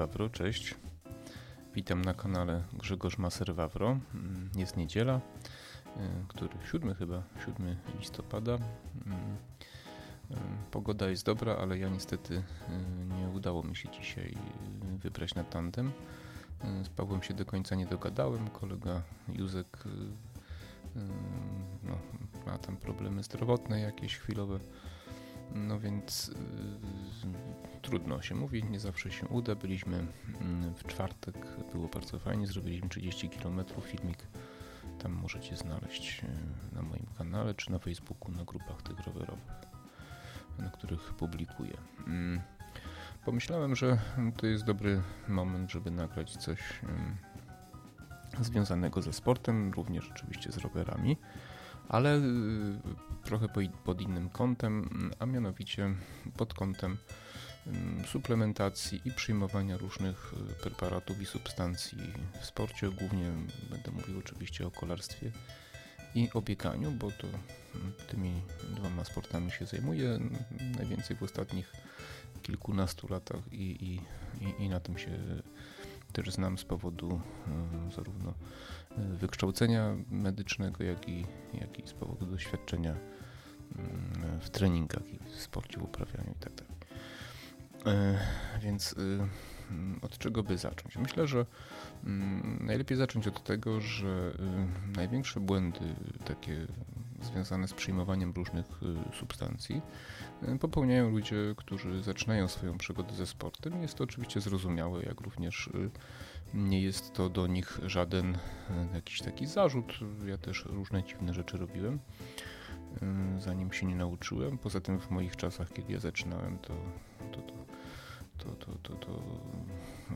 Wawro, cześć. Witam na kanale Grzegorz Maser Wawro. Mm, jest niedziela, y, który 7 chyba, 7 listopada. Mm, y, pogoda jest dobra, ale ja niestety y, nie udało mi się dzisiaj wybrać na tandem. Z Pawłem się do końca nie dogadałem. Kolega Józek no, ma tam problemy zdrowotne jakieś chwilowe. No więc yy, trudno się mówi, nie zawsze się uda. Byliśmy yy, w czwartek, było bardzo fajnie, zrobiliśmy 30 km filmik. Tam możecie znaleźć yy, na moim kanale czy na Facebooku, na grupach tych rowerowych, na których publikuję. Mm, pomyślałem, że to jest dobry moment, żeby nagrać coś związanego ze sportem, również oczywiście z rowerami ale y, trochę pod innym kątem, a mianowicie pod kątem suplementacji i przyjmowania różnych y, preparatów i substancji w sporcie. Głównie będę mówił oczywiście o kolarstwie i o bo to tymi dwoma sportami się zajmuję najwięcej w ostatnich kilkunastu latach i, i, i na tym się też znam z powodu e, zarówno e, wykształcenia medycznego, jak i, jak i z powodu doświadczenia mm, w treningach i w sporcie, w uprawianiu itd. Tak e, więc od czego by zacząć? Myślę, że mm, najlepiej zacząć od tego, że największe błędy takie związane z przyjmowaniem różnych y, substancji y, popełniają ludzie, którzy zaczynają swoją przygodę ze sportem. Jest to oczywiście zrozumiałe, jak również y, nie jest to do nich żaden jakiś taki zarzut. Ja też różne dziwne rzeczy robiłem, zanim się nie nauczyłem. Poza tym w moich czasach, kiedy ja zaczynałem, to, to, to to, to, to, to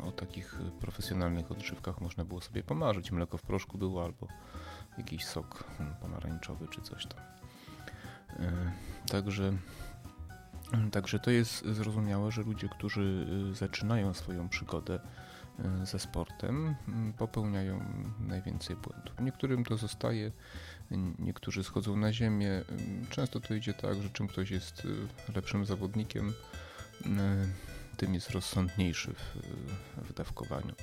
o takich profesjonalnych odżywkach można było sobie pomarzyć. Mleko w proszku było albo jakiś sok pomarańczowy czy coś tam. E, także, także to jest zrozumiałe, że ludzie, którzy y, zaczynają swoją przygodę y, ze sportem, popełniają najwięcej błędów. Niektórym to zostaje, niektórzy schodzą na ziemię. Często to idzie tak, że czym ktoś jest lepszym zawodnikiem, tym jest rozsądniejszy w, w dawkowaniu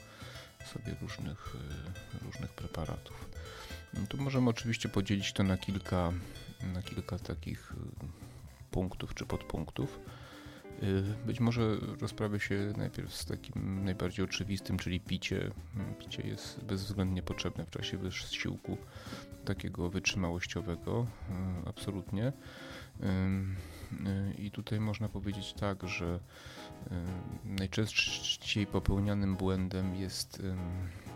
sobie różnych, różnych preparatów. Tu możemy oczywiście podzielić to na kilka, na kilka takich punktów czy podpunktów. Być może rozprawię się najpierw z takim najbardziej oczywistym, czyli picie. Picie jest bezwzględnie potrzebne w czasie wysiłku takiego wytrzymałościowego, absolutnie. I tutaj można powiedzieć tak, że najczęściej popełnianym błędem jest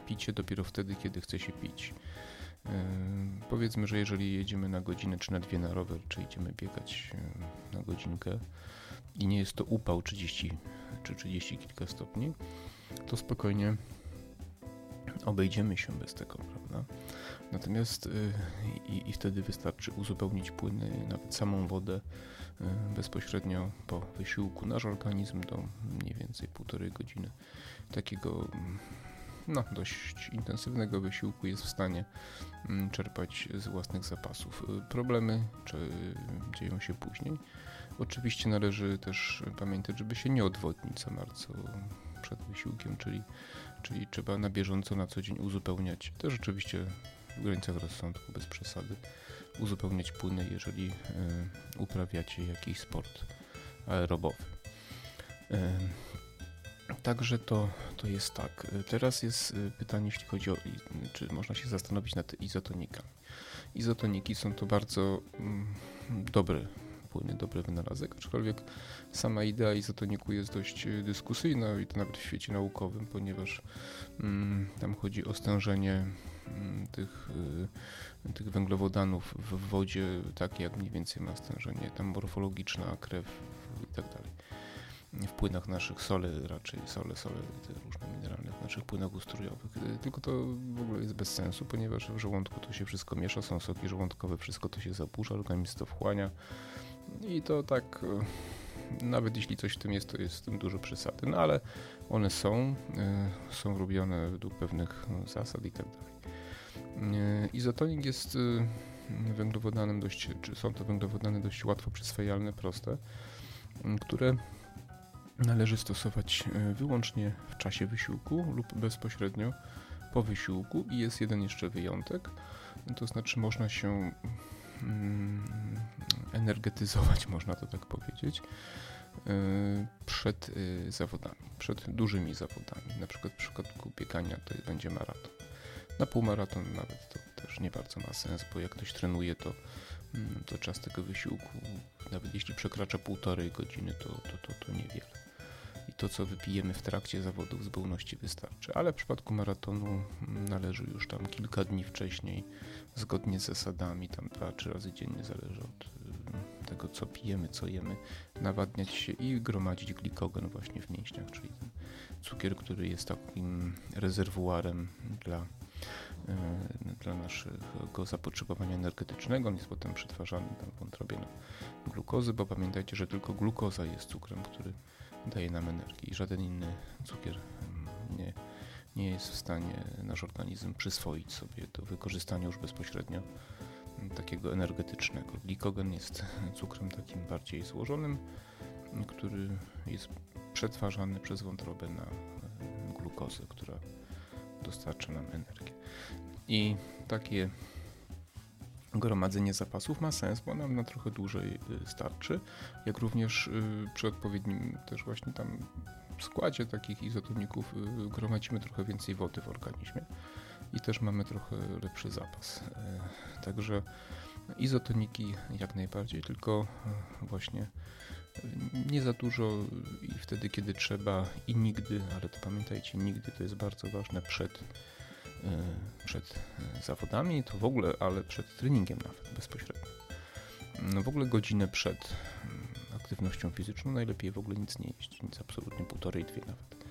picie dopiero wtedy, kiedy chce się pić. Powiedzmy, że jeżeli jedziemy na godzinę czy na dwie na rower, czy idziemy biegać na godzinkę i nie jest to upał 30 czy 30 kilka stopni, to spokojnie obejdziemy się bez tego, prawda? Natomiast y, i, i wtedy wystarczy uzupełnić płyny, nawet samą wodę y, bezpośrednio po wysiłku. Nasz organizm do mniej więcej półtorej godziny takiego no, dość intensywnego wysiłku jest w stanie mm, czerpać z własnych zapasów. Y, problemy czy dzieją się później. Oczywiście należy też pamiętać, żeby się nie odwodnić za bardzo przed wysiłkiem, czyli, czyli trzeba na bieżąco na co dzień uzupełniać, też oczywiście w granicach rozsądku, bez przesady, uzupełniać płyny, jeżeli y, uprawiacie jakiś sport aerobowy. Y, Także to, to jest tak. Teraz jest y, pytanie, jeśli chodzi o, czy można się zastanowić nad izotonikami. Izotoniki są to bardzo mm, dobre płyny, dobry wynalazek, aczkolwiek sama idea izotoniku jest dość y, dyskusyjna i to nawet w świecie naukowym, ponieważ mm, tam chodzi o stężenie mm, tych, y, tych węglowodanów w wodzie, takie jak mniej więcej ma stężenie tam morfologiczne, krew i tak dalej w płynach naszych, sole raczej, sole, sole, te różne mineralne w naszych płynach ustrojowych. Y, tylko to w ogóle jest bez sensu, ponieważ w żołądku to się wszystko miesza, są soki żołądkowe, wszystko to się zaburza, organizm to wchłania i to tak, y, nawet jeśli coś w tym jest, to jest w tym dużo przesady, no ale one są, y, są robione według pewnych zasad i tak dalej. Izotonik jest węglowodanem dość, czy są to węglowodany dość łatwo przyswajalne, proste, które należy stosować e, wyłącznie w czasie wysiłku lub bezpośrednio po wysiłku i jest jeden jeszcze wyjątek, to znaczy można się energetyzować, można to tak powiedzieć, e, przed e, zawodami, przed dużymi zawodami. Na przykład w przypadku biegania to będzie maraton. Na półmaraton nawet to też nie bardzo ma sens, bo jak ktoś trenuje, to, mm, to czas tego wysiłku, nawet jeśli przekracza półtorej godziny, to, to, to, to niewiele i to, co wypijemy w trakcie zawodów, zupełności wystarczy. Ale w przypadku maratonu należy już tam kilka dni wcześniej, zgodnie z zasadami, tam dwa, trzy razy dziennie, zależy od y, tego, co pijemy, co jemy, nawadniać się i gromadzić glikogen właśnie w mięśniach, czyli ten cukier, który jest takim rezerwuarem dla y, dla naszego zapotrzebowania energetycznego. On jest potem przetwarzany tam w wątrobie na glukozy, bo pamiętajcie, że tylko glukoza jest cukrem, który daje nam energię i żaden inny cukier mm, nie, nie jest w stanie nasz organizm przyswoić sobie do wykorzystania już bezpośrednio takiego energetycznego. Glikogen jest cukrem takim bardziej złożonym, który jest przetwarzany przez wątrobę na e, glukozę, która dostarcza nam energię. I takie gromadzenie zapasów ma sens, bo nam na trochę dłużej y, starczy, jak również y, przy odpowiednim też właśnie tam składzie takich izotoników y, gromadzimy trochę więcej wody w organizmie i też mamy trochę lepszy zapas. Także izotoniki jak najbardziej, tylko właśnie nie za dużo i wtedy, kiedy trzeba i nigdy, ale to pamiętajcie, nigdy to jest bardzo ważne przed E, przed e, zawodami, to w ogóle, ale przed treningiem nawet bezpośrednio. No w ogóle godzinę przed mm, aktywnością fizyczną najlepiej w ogóle nic nie jeść, nic absolutnie półtorej, dwie nawet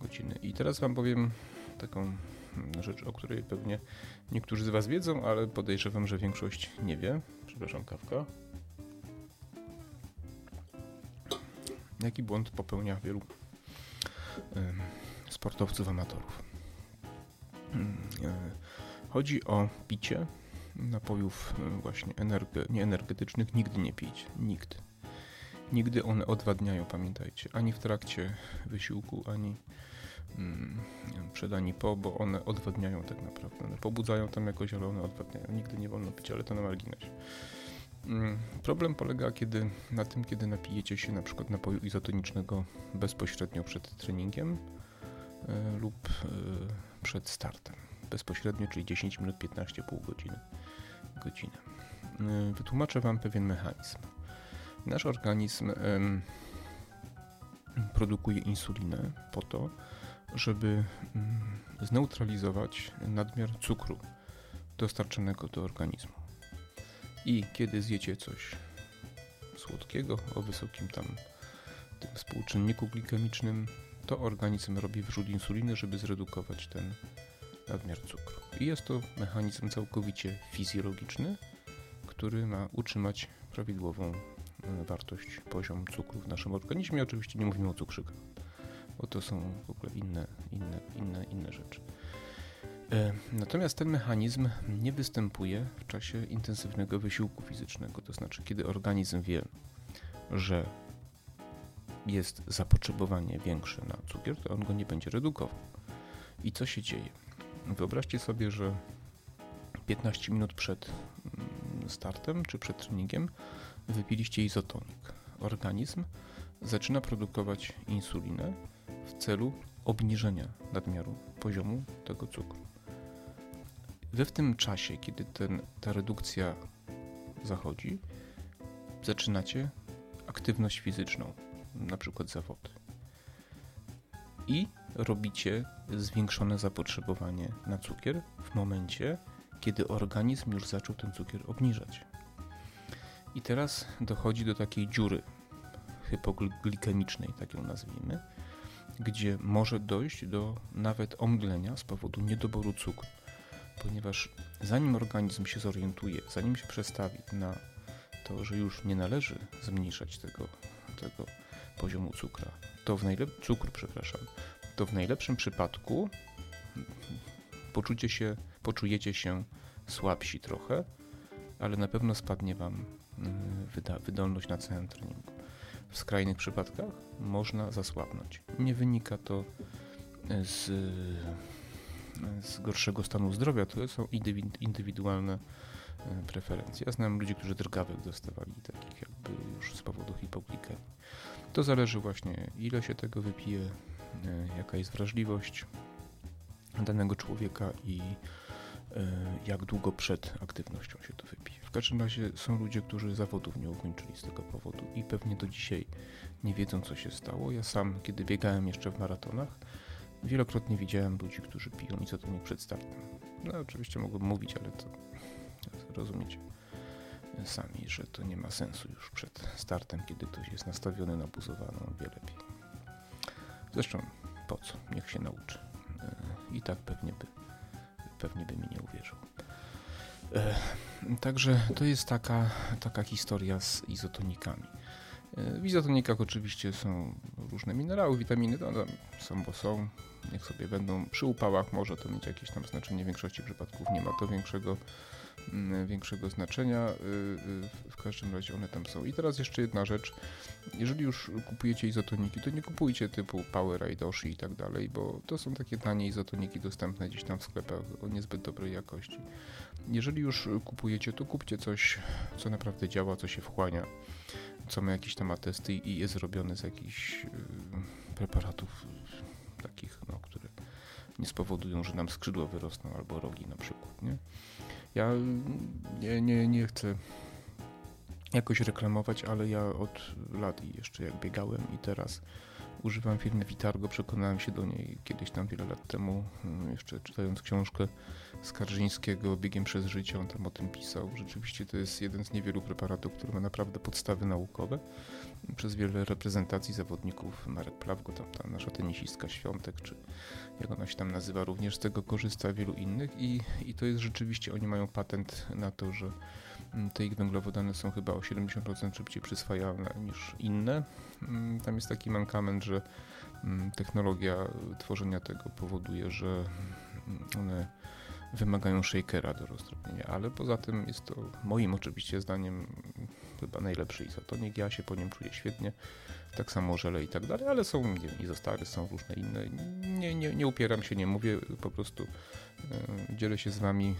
godziny. I teraz Wam powiem taką mm, rzecz, o której pewnie niektórzy z Was wiedzą, ale podejrzewam, że większość nie wie. Przepraszam, kawka. Jaki błąd popełnia wielu sportowców amatorów? Mm, e, chodzi o picie napojów e, właśnie energe, nieenergetycznych. Nigdy nie pić. Nigdy. Nigdy one odwadniają, pamiętajcie. Ani w trakcie wysiłku, ani mm, przed, ani po, bo one odwadniają tak naprawdę. One pobudzają tam jakoś, ale one odwadniają. Nigdy nie wolno pić, ale to na marginesie. Mm, problem polega kiedy, na tym, kiedy napijecie się na przykład napoju izotonicznego bezpośrednio przed treningiem y, lub y, przed startem. Bezpośrednio, czyli 10 minut, 15, pół godziny, godzinę. Y, wytłumaczę Wam pewien mechanizm. Nasz organizm produkuje insulinę po to, żeby mm, zneutralizować nadmiar cukru dostarczonego do organizmu. I kiedy zjecie coś słodkiego o wysokim tam tym współczynniku glikemicznym, to organizm robi wrzut insuliny, żeby zredukować ten nadmiar cukru. I jest to mechanizm całkowicie fizjologiczny, który ma utrzymać prawidłową wartość, poziom cukru w naszym organizmie. Oczywiście nie mówimy o cukrzykach, bo to są w ogóle inne, inne, inne, inne rzeczy. E, natomiast ten mechanizm nie występuje w czasie intensywnego wysiłku fizycznego, to znaczy kiedy organizm wie, że jest zapotrzebowanie większe na cukier, to on go nie będzie redukował. I co się dzieje? Wyobraźcie sobie, że 15 minut przed mm, startem czy przed treningiem wypiliście izotonik. Organizm zaczyna produkować insulinę w celu obniżenia nadmiaru poziomu tego cukru. Wy w tym czasie, kiedy ten, ta redukcja zachodzi, zaczynacie aktywność fizyczną, na przykład zawody. I robicie zwiększone zapotrzebowanie na cukier w momencie, kiedy organizm już zaczął ten cukier obniżać. I teraz dochodzi do takiej dziury hypoglikemicznej, tak ją nazwijmy, gdzie może dojść do nawet omdlenia z powodu niedoboru cukru. Ponieważ zanim organizm się zorientuje, zanim się przestawi na to, że już nie należy zmniejszać tego, tego poziomu cukra. To w najlepszym cukru, przepraszam. To w najlepszym przypadku poczucie się, poczujecie się słabsi trochę, ale na pewno spadnie wam wyda, wydolność na całym treningu. w skrajnych przypadkach można zasłabnąć. Nie wynika to z, z gorszego stanu zdrowia, to są indywidualne preferencje. Ja znam ludzi, którzy drgawek dostawali, takich jakby już z powodu hipoglikemii. To zależy właśnie ile się tego wypije, jaka jest wrażliwość danego człowieka i jak długo przed aktywnością się to wypije. Każdym razie są ludzie, którzy zawodów nie ukończyli z tego powodu i pewnie do dzisiaj nie wiedzą, co się stało. Ja sam, kiedy biegałem jeszcze w maratonach, wielokrotnie widziałem ludzi, którzy piją izotonik przed startem. No oczywiście mogłem mówić, ale to rozumiecie sami, że to nie ma sensu już przed startem, kiedy ktoś jest nastawiony na buzowaną, wie lepiej. Zresztą po co? Niech się nauczy. E, I tak pewnie by, pewnie by mi nie uwierzył. E, także to jest taka, taka historia z izotonikami. E, w izotonikach oczywiście są różne minerały, witaminy, no, są bo są, niech sobie będą. Przy upałach może to mieć jakieś tam znaczenie, w większości przypadków nie ma to większego, większego znaczenia. Y, y, w każdym razie one tam są. I teraz jeszcze jedna rzecz. Jeżeli już kupujecie izotoniki, to nie kupujcie typu Power Aidoshi i tak dalej, bo to są takie tanie izotoniki dostępne gdzieś tam w sklepach o niezbyt dobrej jakości. Jeżeli już kupujecie, to kupcie coś, co naprawdę działa, co się wchłania, co ma jakieś tam atesty i jest zrobione z jakichś y, preparatów takich, no, które nie spowodują, że nam skrzydła wyrosną albo rogi na przykład. Nie? Ja nie, nie, nie chcę jakoś reklamować, ale ja od lat i jeszcze jak biegałem i teraz używam firmy Vitargo, przekonałem się do niej kiedyś tam wiele lat temu, mm, jeszcze czytając książkę Skarżyńskiego Biegiem przez życie, on tam o tym pisał. Rzeczywiście to jest jeden z niewielu preparatów, który ma naprawdę podstawy naukowe. Przez wiele reprezentacji zawodników, Marek Plawgo, tam ta nasza tenisistka Świątek, czy jak ona się tam nazywa, również z tego korzysta, wielu innych i, i to jest rzeczywiście, oni mają patent na to, że mm, te ich węglowodany są chyba o 70% szybciej przyswajalne niż inne. Mm, tam jest taki mankament, że mm, technologia tworzenia tego powoduje, że one wymagają shakera do roztropnienia, ale poza tym jest to moim oczywiście zdaniem chyba najlepszy izotonik. Ja się po nim czuję świetnie. Tak samo żele i tak dalej, ale są nie izostary, są różne inne. Nie, nie, nie upieram się, nie mówię, po prostu e, dzielę się z wami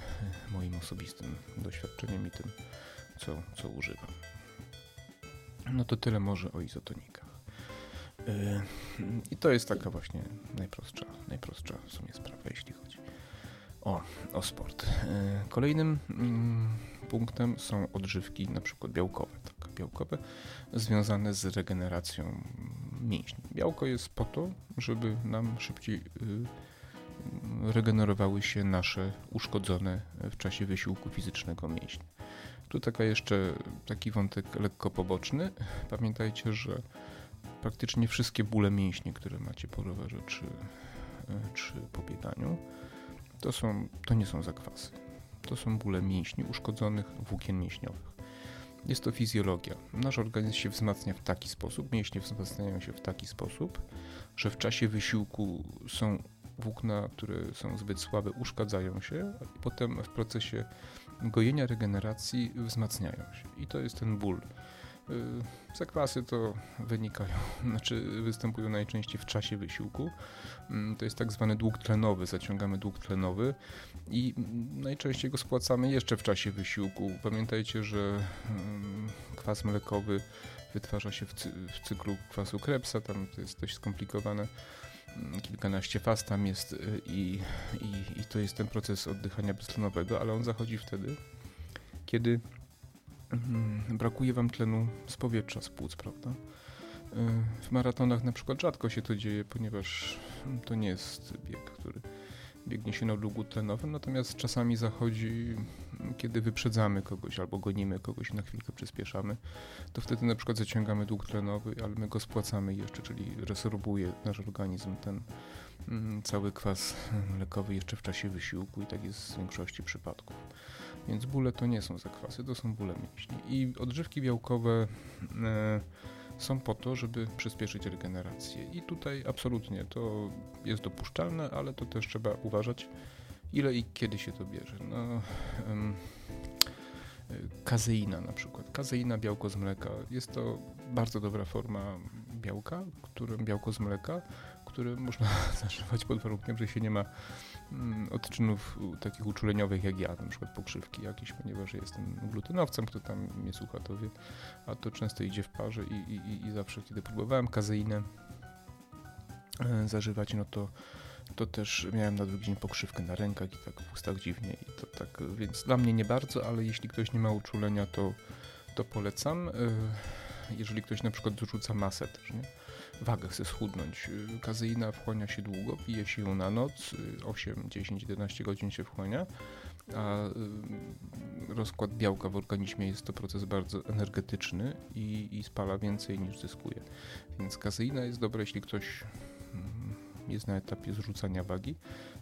moim osobistym doświadczeniem i tym, co, co używam. No to tyle może o izotonikach. E, I to jest taka właśnie najprostsza, najprostsza w sumie sprawa, jeśli chodzi o, o sport. E, kolejnym mm, punktem są odżywki, na przykład białkowe, tak, białkowe, związane z regeneracją mięśni. Białko jest po to, żeby nam szybciej y, regenerowały się nasze uszkodzone w czasie wysiłku fizycznego mięśnie. Tu taka jeszcze taki wątek lekko poboczny. Pamiętajcie, że praktycznie wszystkie bóle mięśni, które macie po rowerze czy, czy po bieganiu, to, są, to nie są zakwasy. To są bóle mięśni uszkodzonych włókien mięśniowych. Jest to fizjologia. Nasz organizm się wzmacnia w taki sposób, mięśnie wzmacniają się w taki sposób, że w czasie wysiłku są włókna, które są zbyt słabe, uszkadzają się, a potem w procesie gojenia, regeneracji wzmacniają się. I to jest ten ból. Y, zakwasy to wynikają, znaczy występują najczęściej w czasie wysiłku. Mm, to jest tak zwany dług tlenowy, zaciągamy dług tlenowy i najczęściej go spłacamy jeszcze w czasie wysiłku. Pamiętajcie, że mm, kwas mlekowy wytwarza się w, cyklu kwasu Krebsa, tam to jest dość skomplikowane mm, kilkanaście faz tam jest y, i, i, i, to jest ten proces oddychania beztlenowego, ale on zachodzi wtedy, kiedy. Brakuje wam tlenu z powietrza, z płuc, prawda? Y, w maratonach na przykład rzadko się to dzieje, ponieważ to nie jest bieg, który biegnie się na długu tlenowym, natomiast czasami zachodzi, kiedy wyprzedzamy kogoś albo gonimy kogoś na chwilkę przyspieszamy, to wtedy na przykład zaciągamy dług tlenowy, ale my go spłacamy jeszcze, czyli resorbuje nasz organizm ten mm, cały kwas mlekowy jeszcze w czasie wysiłku i tak jest w większości przypadków. Więc bóle to nie są zakwasy, to są bóle mięśni. I odżywki białkowe e, są po to, żeby przyspieszyć regenerację. I tutaj absolutnie to jest dopuszczalne, ale to też trzeba uważać, ile i kiedy się to bierze. No, kazeina na przykład. Kazeina, białko z mleka. Jest to bardzo dobra forma białka, którym białko z mleka, które można zażywać pod warunkiem, że się nie ma odczynów takich uczuleniowych jak ja, na przykład pokrzywki jakieś, ponieważ jestem glutenowcem, kto tam mnie słucha to wie, a to często idzie w parze i, i, i zawsze kiedy próbowałem kazeinę e, zażywać, no to to też miałem na drugi dzień pokrzywkę na rękach i tak w ustach dziwnie i to tak, więc dla mnie nie bardzo, ale jeśli ktoś nie ma uczulenia, to, to polecam. E, jeżeli ktoś na przykład dorzuca masę też, nie? Wagę chce schudnąć. Y, kazeina wchłania się długo, pije się ją na noc, 8, 10, 11 godzin się wchłania, a y, rozkład białka w organizmie jest to proces bardzo energetyczny i, i spala więcej niż zyskuje. Więc kazeina jest dobra, jeśli ktoś mm, jest na etapie zrzucania wagi,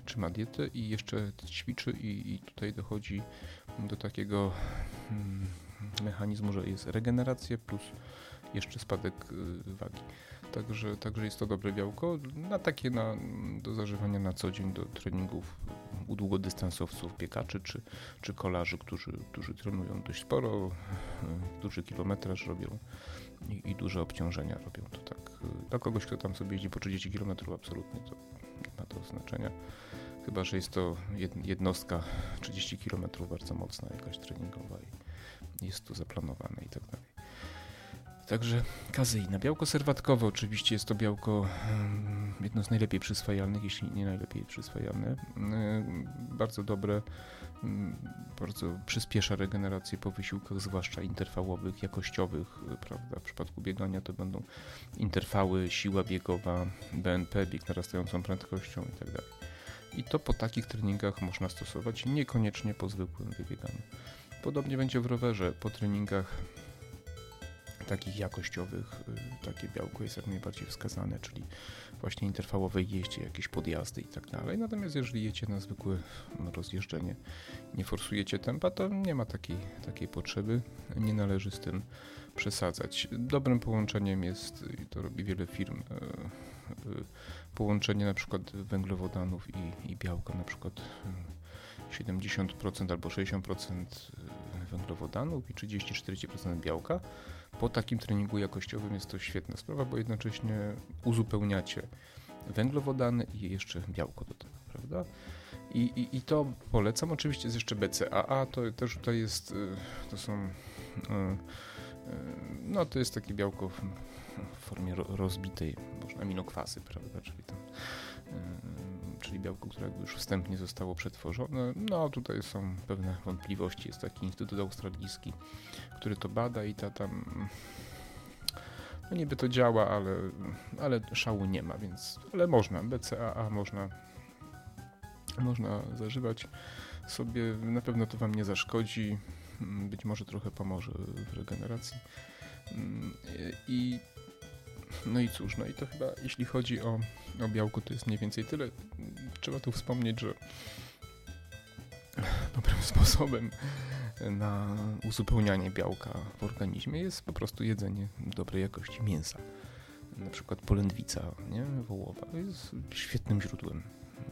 czy ma dietę i jeszcze ćwiczy i, i tutaj dochodzi do takiego hmm, mechanizmu, że jest regeneracja plus jeszcze spadek y, wagi. Także, także jest to dobre białko, na takie na, do zażywania na co dzień, do treningów u długodystansowców, biekaczy czy, czy kolarzy, którzy, którzy trenują dość sporo, duży kilometraż robią i, i duże obciążenia robią. To tak dla kogoś, kto tam sobie jeździ po 30 km absolutnie to nie ma to znaczenia. Chyba, że jest to jednostka 30 km bardzo mocna, jakaś treningowa i jest to zaplanowane i tak dalej. Także kazeina. Białko serwatkowe oczywiście jest to białko jedno z najlepiej przyswajalnych, jeśli nie najlepiej przyswajalne. Bardzo dobre, bardzo przyspiesza regenerację po wysiłkach, zwłaszcza interwałowych, jakościowych. Prawda? W przypadku biegania to będą interwały, siła biegowa, BNP, bieg narastającą prędkością itd. Tak I to po takich treningach można stosować, niekoniecznie po zwykłym wybieganiu. Podobnie będzie w rowerze, po treningach takich jakościowych y, takie białko jest jak najbardziej wskazane, czyli właśnie interwałowej jeździe, jakieś podjazdy i tak dalej. Natomiast jeżeli jecie na zwykłe rozjeżdżenie, nie forsujecie tempa, to nie ma takiej, takiej potrzeby, nie należy z tym przesadzać. Dobrym połączeniem jest, i to robi wiele firm, y, y, połączenie na przykład węglowodanów i, i białka, na przykład 70% albo 60% węglowodanów i 30-40% białka po takim treningu jakościowym jest to świetna sprawa, bo jednocześnie uzupełniacie węglowodany i jeszcze białko do tego, prawda? I, i, I to polecam. Oczywiście jest jeszcze BCAA, to też tutaj jest, y, to są, y, y, no to jest takie białko w, formie rozbitej, można aminokwasy, prawda, czyli tam czyli białko, które już wstępnie zostało przetworzone. No tutaj są pewne wątpliwości. Jest taki Instytut Australijski, który to bada i ta tam no niby to działa, ale, ale szału nie ma, więc ale można, BCAA można można zażywać sobie, na pewno to wam nie zaszkodzi, być może trochę pomoże w regeneracji. I no i cóż, no i to chyba jeśli chodzi o, o białko, to jest mniej więcej tyle. Trzeba tu wspomnieć, że dobrym sposobem na uzupełnianie białka w organizmie jest po prostu jedzenie dobrej jakości mięsa. Na przykład polędwica nie? wołowa jest świetnym źródłem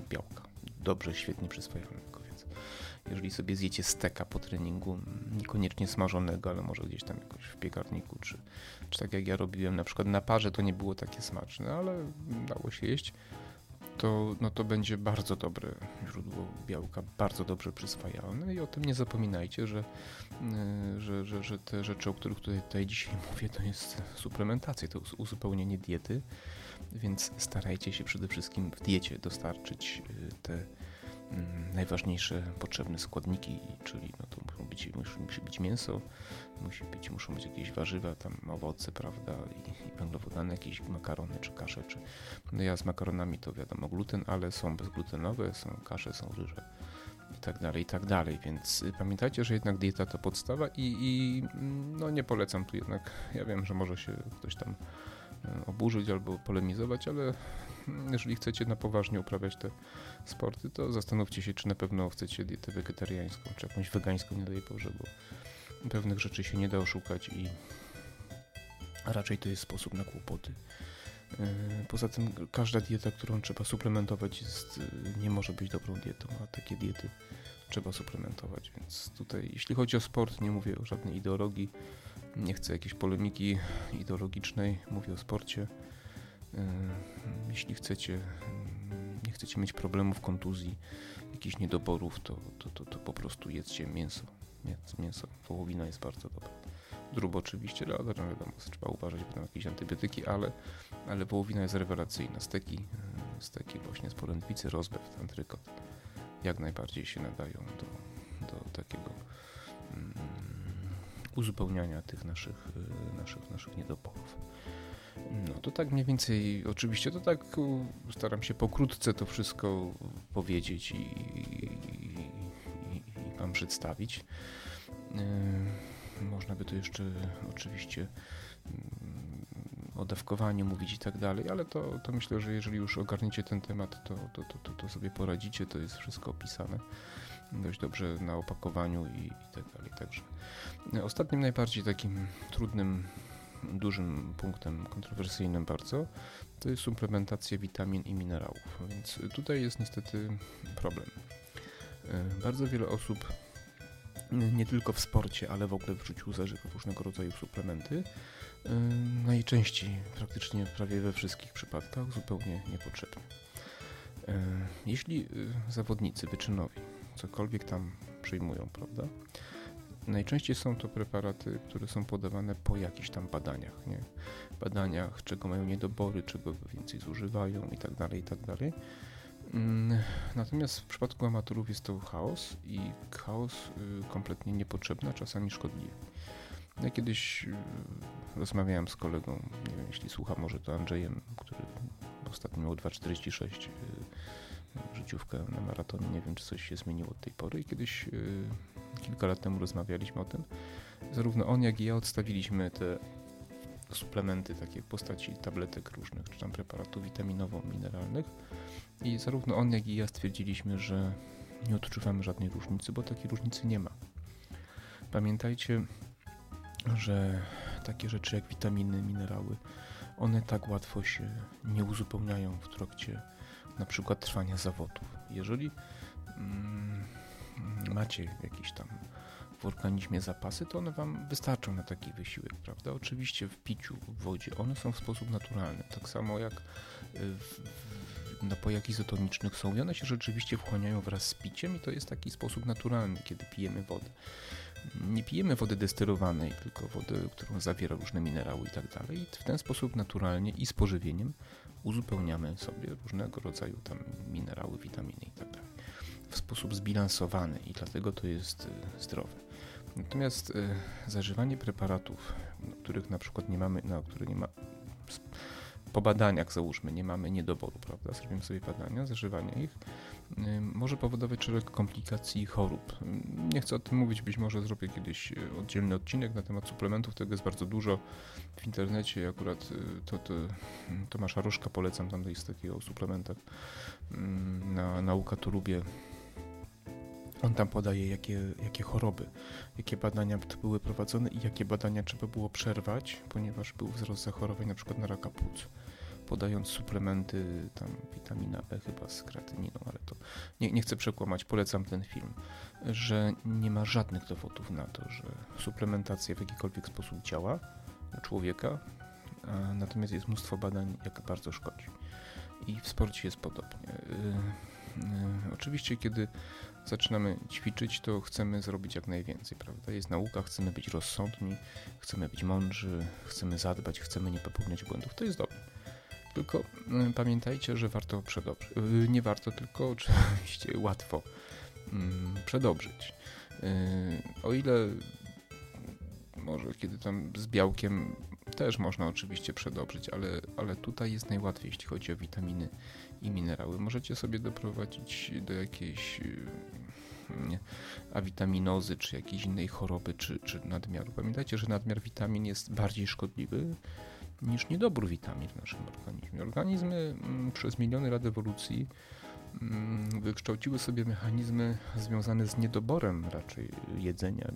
białka. Dobrze, świetnie przyswajalnego. Jeżeli sobie zjecie steka po treningu, niekoniecznie smażonego, ale może gdzieś tam jakoś w piekarniku, czy, czy tak jak ja robiłem na przykład na parze, to nie było takie smaczne, ale dało się jeść to, no to będzie bardzo dobre źródło białka, bardzo dobrze przyswajalne i o tym nie zapominajcie, że, e, że, że, że te rzeczy, o których tutaj, tutaj dzisiaj mówię, to jest suplementacja, to uzupełnienie diety, więc starajcie się przede wszystkim w diecie dostarczyć e, te najważniejsze potrzebne składniki, czyli no to muszą być, musi być mięso, musi być, muszą być jakieś warzywa, tam owoce, prawda, i, i węglowodany, jakieś makarony czy kasze, czy no ja z makaronami to wiadomo gluten, ale są bezglutenowe, są kasze, są ryże i tak dalej, i tak dalej, więc y, pamiętajcie, że jednak dieta to podstawa i, i no nie polecam tu jednak, ja wiem, że może się ktoś tam oburzyć albo polemizować, ale jeżeli chcecie na poważnie uprawiać te sporty, to zastanówcie się, czy na pewno chcecie dietę wegetariańską, czy jakąś wegańską, nie daj Boże, bo pewnych rzeczy się nie da oszukać i raczej to jest sposób na kłopoty. E, poza tym każda dieta, którą trzeba suplementować jest, e, nie może być dobrą dietą, a takie diety trzeba suplementować. Więc tutaj, jeśli chodzi o sport, nie mówię o żadnej ideologii, nie chcę jakiejś polemiki ideologicznej, mówię o sporcie. Jeśli chcecie, nie chcecie mieć problemów, kontuzji, jakichś niedoborów, to, to, to, to po prostu jedzcie mięso. Mięso, wołowina jest bardzo dobra. Drób oczywiście, ale no wiadomo, trzeba uważać, bo tam jakieś antybiotyki, ale, ale wołowina jest rewelacyjna. Steki, steki właśnie z polędwicy, rozbew, antrykot jak najbardziej się nadają do, do takiego um, uzupełniania tych naszych, y, naszych, naszych niedoborów. No to tak mniej więcej, oczywiście to tak staram się pokrótce to wszystko powiedzieć i, i, i, i Wam przedstawić. Yy, można by tu jeszcze oczywiście o dawkowaniu mówić i tak dalej, ale to, to myślę, że jeżeli już ogarniecie ten temat, to, to, to, to sobie poradzicie, to jest wszystko opisane dość dobrze na opakowaniu i, i tak dalej. Także ostatnim najbardziej takim trudnym, dużym punktem, kontrowersyjnym bardzo, to jest suplementacja witamin i minerałów, więc tutaj jest niestety problem. Bardzo wiele osób nie tylko w sporcie, ale w ogóle w życiu zażywa różnego rodzaju suplementy, najczęściej, praktycznie prawie we wszystkich przypadkach, zupełnie niepotrzebnie. Jeśli zawodnicy wyczynowi cokolwiek tam przyjmują, prawda? Najczęściej są to preparaty, które są podawane po jakichś tam badaniach, nie? Badaniach, czego mają niedobory, czego więcej zużywają i tak dalej, i tak dalej. Natomiast w przypadku amatorów jest to chaos i chaos y, kompletnie niepotrzebny, a czasami szkodliwy. Ja kiedyś y, rozmawiałem z kolegą, nie wiem, jeśli słucha może to Andrzejem, który ostatnio miał 2,46 y, życiówkę na maratonie. Nie wiem, czy coś się zmieniło od tej pory. I kiedyś y, kilka lat temu rozmawialiśmy o tym. Zarówno on, jak i ja odstawiliśmy te suplementy takie w postaci tabletek różnych, czy tam preparatów witaminowo-mineralnych. I zarówno on, jak i ja stwierdziliśmy, że nie odczuwamy żadnej różnicy, bo takiej różnicy nie ma. Pamiętajcie, że takie rzeczy jak witaminy, minerały, one tak łatwo się nie uzupełniają w trakcie na przykład trwania zawodów. Jeżeli mm, macie jakieś tam w organizmie zapasy, to one Wam wystarczą na taki wysiłek, prawda? Oczywiście w piciu, w wodzie, one są w sposób naturalny, tak samo jak w, w napojach izotonicznych są i one się rzeczywiście wchłaniają wraz z piciem i to jest taki sposób naturalny, kiedy pijemy wodę nie pijemy wody destylowanej, tylko wody, którą zawiera różne minerały i tak dalej. I w ten sposób naturalnie i z pożywieniem uzupełniamy sobie różnego rodzaju tam minerały, witaminy i tak. W sposób zbilansowany i dlatego to jest y, zdrowe. Natomiast y, zażywanie preparatów, których na przykład nie mamy, na które nie ma po badaniach załóżmy, nie mamy niedoboru, prawda? Zrobimy sobie badania, zażywanie ich może powodować szereg komplikacji i chorób. Nie chcę o tym mówić, być może zrobię kiedyś e, oddzielny odcinek na temat suplementów, tego jest bardzo dużo w internecie. Akurat e, to, to Tomasza Rożka polecam, tam jest takiego o suplementach na Nauka to lubię. On tam podaje, jakie, jakie choroby, jakie badania były prowadzone i jakie badania trzeba było przerwać, ponieważ był wzrost zachorowań na przykład na raka płuc podając suplementy, tam witamina E chyba z kreatyniną, ale to nie, nie chcę przekłamać, polecam ten film, że nie ma żadnych dowodów na to, że suplementacja w jakikolwiek sposób działa u człowieka, natomiast jest mnóstwo badań, jak bardzo szkodzi. I w sporcie jest podobnie. Yy, yy, oczywiście, kiedy zaczynamy ćwiczyć, to chcemy zrobić jak najwięcej, prawda? Jest nauka, chcemy być rozsądni, chcemy być mądrzy, chcemy zadbać, chcemy nie popełniać błędów. To jest dobre. Tylko y, pamiętajcie, że warto przedobrzyć. Y, nie warto, tylko oczywiście łatwo mm, przedobrzyć. Y, o ile może kiedy tam z białkiem też można oczywiście przedobrzyć, ale, ale tutaj jest najłatwiej, jeśli chodzi o witaminy i minerały. Możecie sobie doprowadzić do jakiejś nie, awitaminozy, czy jakiejś innej choroby, czy, czy nadmiaru. Pamiętajcie, że nadmiar witamin jest bardziej szkodliwy niż niedobór witamin w naszym organizmie. Organizmy mm, przez miliony lat ewolucji mm, wykształciły sobie mechanizmy związane z niedoborem raczej jedzenia,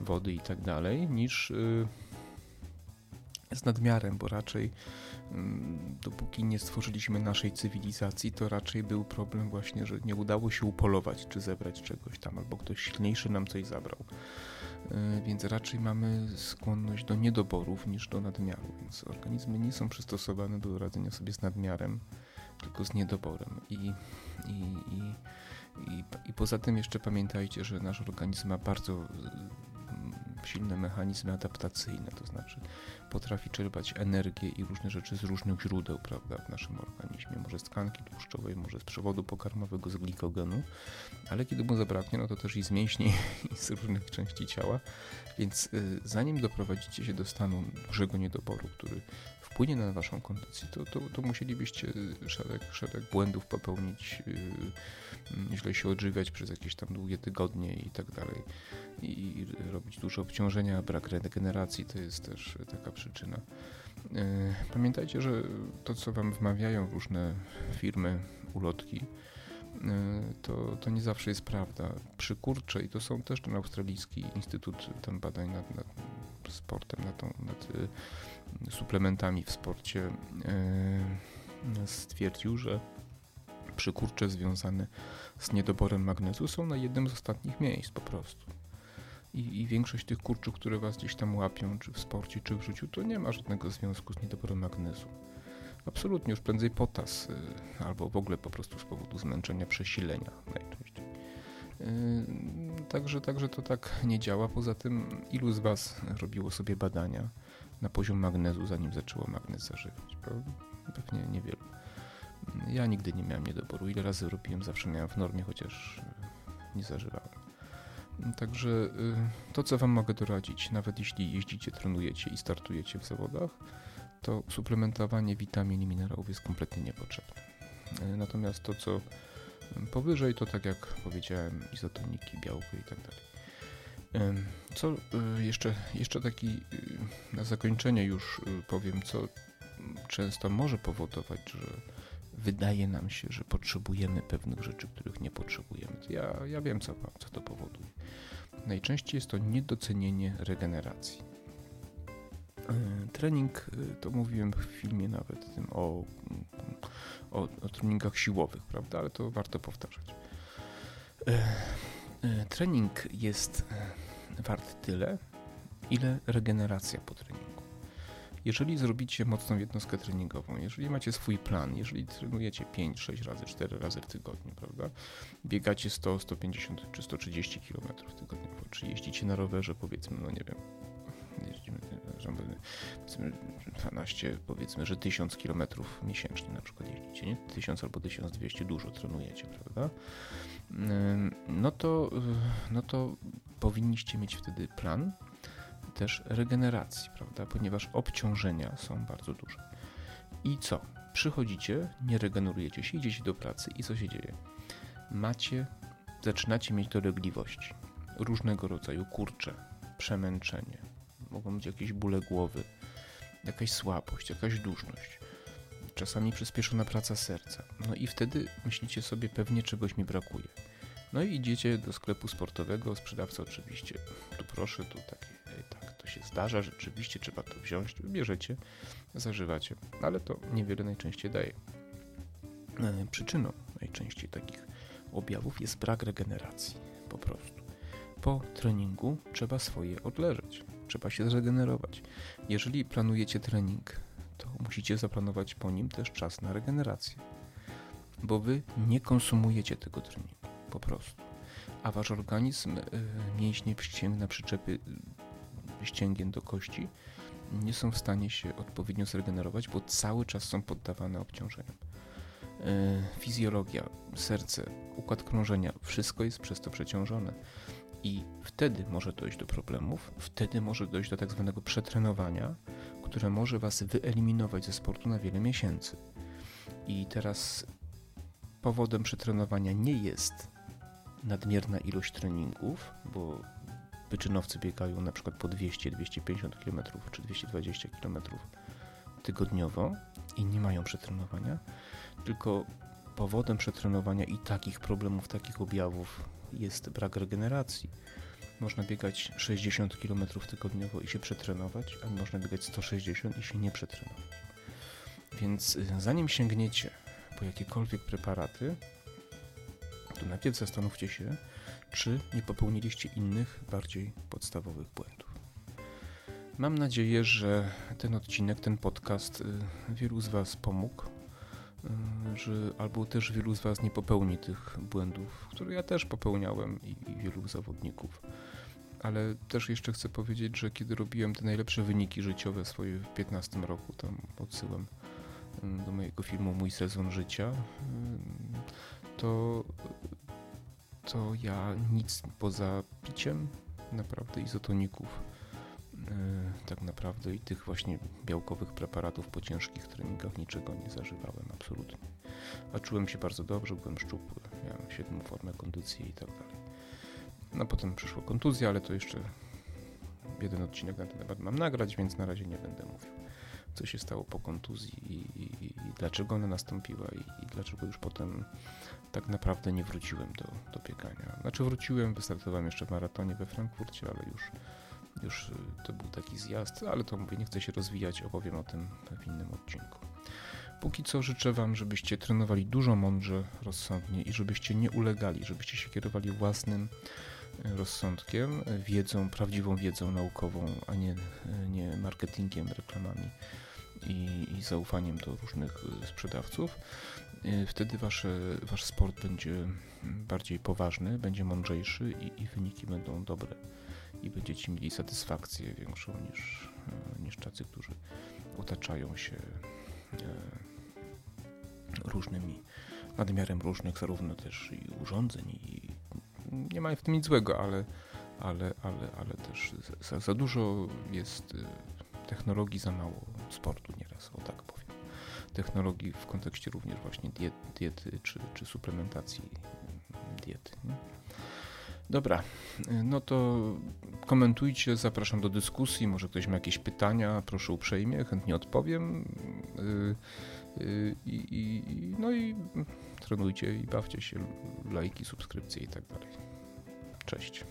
wody i tak dalej, niż y, z nadmiarem, bo raczej mm, dopóki nie stworzyliśmy naszej cywilizacji, to raczej był problem właśnie, że nie udało się upolować czy zebrać czegoś tam, albo ktoś silniejszy nam coś zabrał. E, więc raczej mamy skłonność do niedoborów niż do nadmiaru, więc organizmy nie są przystosowane do radzenia sobie z nadmiarem, tylko z niedoborem. I, i, i, i, i poza tym jeszcze pamiętajcie, że nasz organizm ma bardzo silne mechanizmy adaptacyjne, to znaczy potrafi czerpać energię i różne rzeczy z różnych źródeł prawda, w naszym organizmie. Może z tkanki tłuszczowej, może z przewodu pokarmowego, z glikogenu, ale kiedy mu zabraknie, no to też i z mięśni, i z różnych części ciała. Więc y, zanim doprowadzicie się do stanu dużego niedoboru, który wpłynie na waszą kondycję, to, to, to musielibyście szereg, szereg błędów popełnić, yy, źle się odżywiać przez jakieś tam długie tygodnie i tak dalej i robić dużo obciążenia, brak regeneracji to jest też taka przyczyna. Yy, pamiętajcie, że to co wam wmawiają różne firmy, ulotki, yy, to, to nie zawsze jest prawda. Przy kurcze, i to są też ten australijski Instytut tam badań nad, nad sportem, nad, tą, nad suplementami w sporcie e, stwierdził, że przykurcze związane z niedoborem magnezu są na jednym z ostatnich miejsc po prostu. I, I, większość tych kurczów, które was gdzieś tam łapią, czy w sporcie, czy w życiu, to nie ma żadnego związku z niedoborem magnezu. Absolutnie, już prędzej potas, y, albo w ogóle po prostu z powodu zmęczenia, przesilenia najczęściej. Y, także, także to tak nie działa. Poza tym, ilu z was robiło sobie badania na poziom magnezu, zanim zaczęło magnez zażywać. Pewnie niewielu. Ja nigdy nie miałem niedoboru. Ile razy robiłem, zawsze miałem w normie, chociaż nie zażywałem. Także y, to, co Wam mogę doradzić, nawet jeśli jeździcie, trenujecie i startujecie w zawodach, to suplementowanie witamin i minerałów jest kompletnie niepotrzebne. Y, natomiast to, co powyżej, to tak jak powiedziałem, izotoniki, białko i tak dalej. Co y, jeszcze, jeszcze taki na zakończenie już y, powiem, co często może powodować, że wydaje nam się, że potrzebujemy pewnych rzeczy, których nie potrzebujemy. Ja, ja wiem, co, co to powoduje. Najczęściej jest to niedocenienie regeneracji. Trening, to mówiłem w filmie nawet tym o, o, o treningach siłowych, prawda, ale to warto powtarzać. E, trening jest e, wart tyle, ile regeneracja po treningu. Jeżeli zrobicie mocną jednostkę treningową, jeżeli macie swój plan, jeżeli trenujecie 5, 6 razy, 4 razy w tygodniu, prawda? Biegacie 100, 150 czy 130 km tygodniowo, czy jeździcie na rowerze, powiedzmy, no nie wiem, jeździmy, powiedzmy 12, powiedzmy, że 1000 km miesięcznie na przykład jeździcie, nie? 1000 albo 1200, dużo trenujecie, prawda? no to, no to powinniście mieć wtedy plan też regeneracji, prawda? Ponieważ obciążenia są bardzo duże. I co? Przychodzicie, nie regenerujecie się, idziecie do pracy i co się dzieje? Macie, zaczynacie mieć dolegliwości różnego rodzaju, kurcze, przemęczenie, mogą być jakieś bóle głowy, jakaś słabość, jakaś duszność czasami przyspieszona praca serca. No i wtedy myślicie sobie, pewnie czegoś mi brakuje. No i idziecie do sklepu sportowego, sprzedawca oczywiście, tu proszę, tu takie, tak, się zdarza, rzeczywiście trzeba to wziąć, bierzecie, zażywacie, ale to niewiele najczęściej daje. E, przyczyną najczęściej takich objawów jest brak regeneracji, po prostu. Po treningu trzeba swoje odleżeć, trzeba się zregenerować. Jeżeli planujecie trening to musicie zaplanować po nim też czas na regenerację. Bo wy nie konsumujecie tego treningu, po prostu. A wasz organizm, y, mięśnie ścięgna, przyczepy ścięgien do kości nie są w stanie się odpowiednio zregenerować, bo cały czas są poddawane obciążeniom. Y, fizjologia, serce, układ krążenia, wszystko jest przez to przeciążone. I wtedy może dojść do problemów, wtedy może dojść do tak zwanego przetrenowania, które może Was wyeliminować ze sportu na wiele miesięcy. I teraz powodem przetrenowania nie jest nadmierna ilość treningów, bo wyczynowcy biegają na przykład po 200-250 km czy 220 km tygodniowo i nie mają przetrenowania, tylko powodem przetrenowania i takich problemów, takich objawów jest brak regeneracji. Można biegać 60 km tygodniowo i się przetrenować, a można biegać 160 i się nie przetrenować. Więc y, zanim sięgniecie po jakiekolwiek preparaty, to najpierw zastanówcie się, czy nie popełniliście innych, bardziej podstawowych błędów. Mam nadzieję, że ten odcinek, ten podcast y, wielu z Was pomógł, y, że albo też wielu z Was nie popełni tych błędów, które ja też popełniałem i, i wielu zawodników. Ale też jeszcze chcę powiedzieć, że kiedy robiłem te najlepsze wyniki życiowe swoje w 15 roku, tam odsyłam y, do mojego filmu Mój sezon życia, to, to ja nic poza piciem naprawdę izotoników E, tak naprawdę i tych właśnie białkowych preparatów po ciężkich treningach niczego nie zażywałem absolutnie. A czułem się bardzo dobrze, byłem szczupły, miałem świetną formę kondycji i tak dalej. No potem przyszła kontuzja, ale to jeszcze jeden odcinek na ten temat mam nagrać, więc na razie nie będę mówił, co się stało po kontuzji i, i, i dlaczego ona nastąpiła i, i, dlaczego już potem tak naprawdę nie wróciłem do, do biegania. Znaczy wróciłem, wystartowałem jeszcze w maratonie we Frankfurcie, ale już już y, to był taki zjazd, ale to mówię, nie chcę się rozwijać, opowiem o tym w innym odcinku. Póki co życzę Wam, żebyście trenowali dużo mądrze, rozsądnie i żebyście nie ulegali, żebyście się kierowali własnym rozsądkiem, wiedzą, prawdziwą wiedzą naukową, a nie, y, nie marketingiem, reklamami i, i zaufaniem do różnych sprzedawców. Wtedy wasze, wasz sport będzie bardziej poważny, będzie mądrzejszy i, i wyniki będą dobre i będziecie mieli satysfakcję większą niż, e, niż tacy, którzy otaczają się różnymi, nadmiarem różnych zarówno też i urządzeń nie ma w tym nic złego, ale, ale, ale, ale też za, za dużo jest e, technologii, za mało sportu nieraz, o tak powiem. Technologii w kontekście również właśnie diet, diety czy, czy suplementacji diety. Nie? Dobra, no to komentujcie, zapraszam do dyskusji, może ktoś ma jakieś pytania, proszę uprzejmie, chętnie odpowiem. Y, y, I, i, no i trenujcie i bawcie się, lajki, subskrypcje i tak dalej. Cześć.